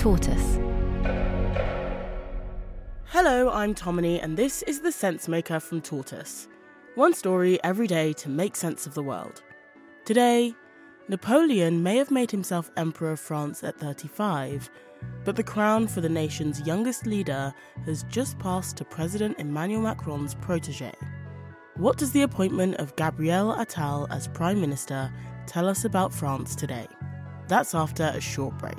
Tortoise. Hello, I'm Tomini, and this is The Sensemaker from Tortoise. One story every day to make sense of the world. Today, Napoleon may have made himself Emperor of France at 35, but the crown for the nation's youngest leader has just passed to President Emmanuel Macron's protege. What does the appointment of Gabriel Attal as Prime Minister tell us about France today? That's after a short break.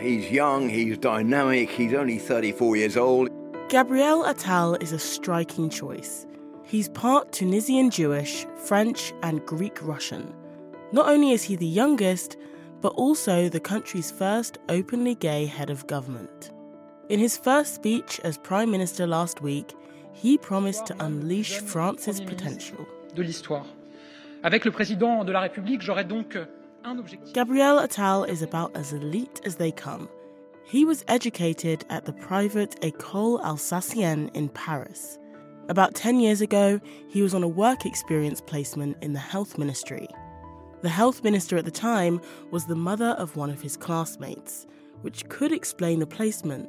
He's young, he's dynamic, he's only 34 years old. Gabriel Attal is a striking choice. He's part Tunisian Jewish, French, and Greek Russian. Not only is he the youngest, but also the country's first openly gay head of government. In his first speech as Prime Minister last week, he promised to unleash France's potential. de l'histoire. Avec le président de la République, j'aurai donc un objectif. Gabriel Attal is about as elite as they come. He was educated at the private École Alsacienne in Paris. About 10 years ago, he was on a work experience placement in the health ministry. The health minister at the time was the mother of one of his classmates, which could explain the placement.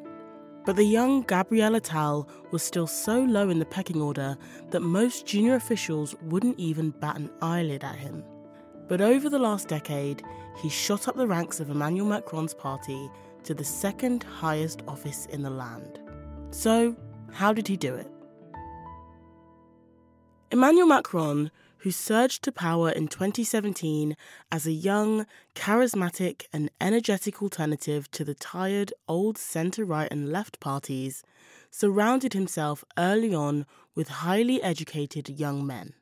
But the young Gabriel Attal was still so low in the pecking order that most junior officials wouldn't even bat an eyelid at him. But over the last decade, he shot up the ranks of Emmanuel Macron's party to the second highest office in the land. So, how did he do it? Emmanuel Macron, who surged to power in 2017 as a young, charismatic, and energetic alternative to the tired old centre right and left parties, surrounded himself early on with highly educated young men.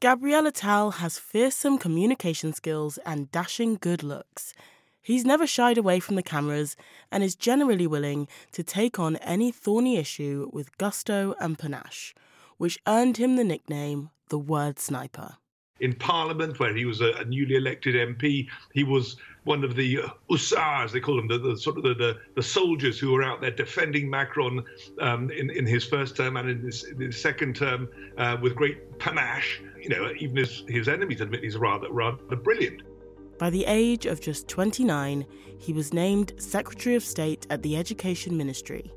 Gabriel Attal has fearsome communication skills and dashing good looks. He's never shied away from the cameras and is generally willing to take on any thorny issue with gusto and panache, which earned him the nickname the Word Sniper. In Parliament, where he was a, a newly elected MP. He was one of the hussars, they call them, the, the sort of the, the, the soldiers who were out there defending Macron um, in, in his first term and in his, in his second term uh, with great panache. You know, even his, his enemies admit he's rather rather brilliant. By the age of just 29, he was named Secretary of State at the Education Ministry,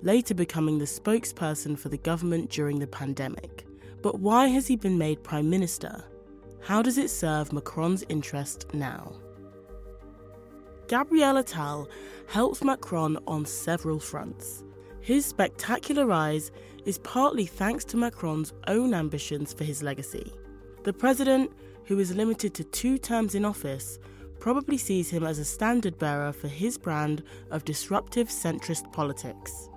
later becoming the spokesperson for the government during the pandemic. But why has he been made Prime Minister? How does it serve Macron's interest now? Gabriel Attal helps Macron on several fronts. His spectacular rise is partly thanks to Macron's own ambitions for his legacy. The president, who is limited to two terms in office, probably sees him as a standard bearer for his brand of disruptive centrist politics.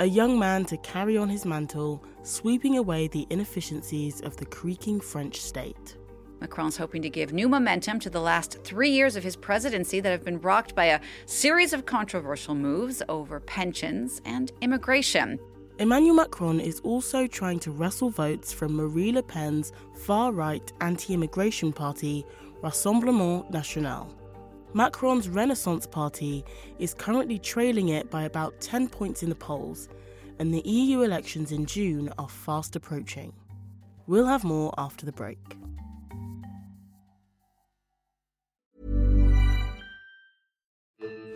A young man to carry on his mantle, sweeping away the inefficiencies of the creaking French state. Macron's hoping to give new momentum to the last three years of his presidency that have been rocked by a series of controversial moves over pensions and immigration. Emmanuel Macron is also trying to wrestle votes from Marine Le Pen's far right anti immigration party, Rassemblement National. Macron's Renaissance Party is currently trailing it by about 10 points in the polls, and the EU elections in June are fast approaching. We'll have more after the break.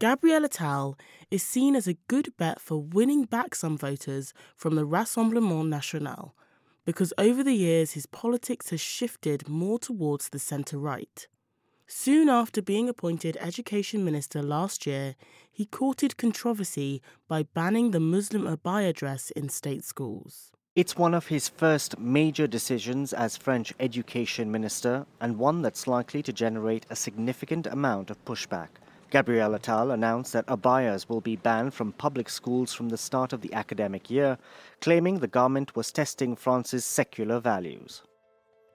Gabriel Attal is seen as a good bet for winning back some voters from the Rassemblement National because over the years his politics has shifted more towards the centre right. Soon after being appointed Education Minister last year, he courted controversy by banning the Muslim abaya dress in state schools. It's one of his first major decisions as French Education Minister and one that's likely to generate a significant amount of pushback. Gabriel Attal announced that abayas will be banned from public schools from the start of the academic year, claiming the government was testing France's secular values.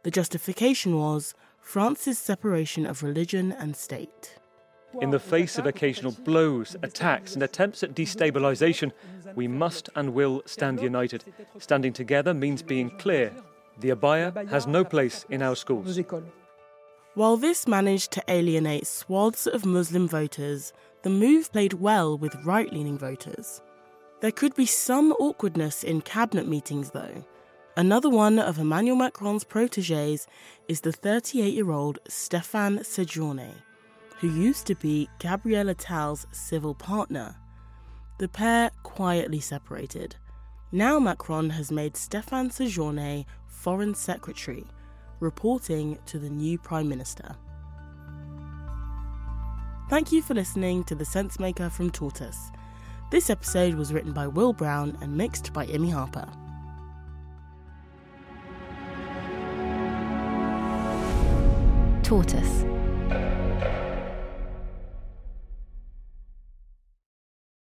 The justification was France's separation of religion and state. In the face of occasional blows, attacks, and attempts at destabilization, we must and will stand united. Standing together means being clear. The abaya has no place in our schools. While this managed to alienate swaths of Muslim voters, the move played well with right leaning voters. There could be some awkwardness in cabinet meetings, though. Another one of Emmanuel Macron's proteges is the 38 year old Stéphane Séjourné, who used to be Gabriel Attal's civil partner. The pair quietly separated. Now Macron has made Stéphane Séjourné foreign secretary reporting to the new Prime Minister. Thank you for listening to The Sensemaker from Tortoise. This episode was written by Will Brown and mixed by Emmy Harper. Tortoise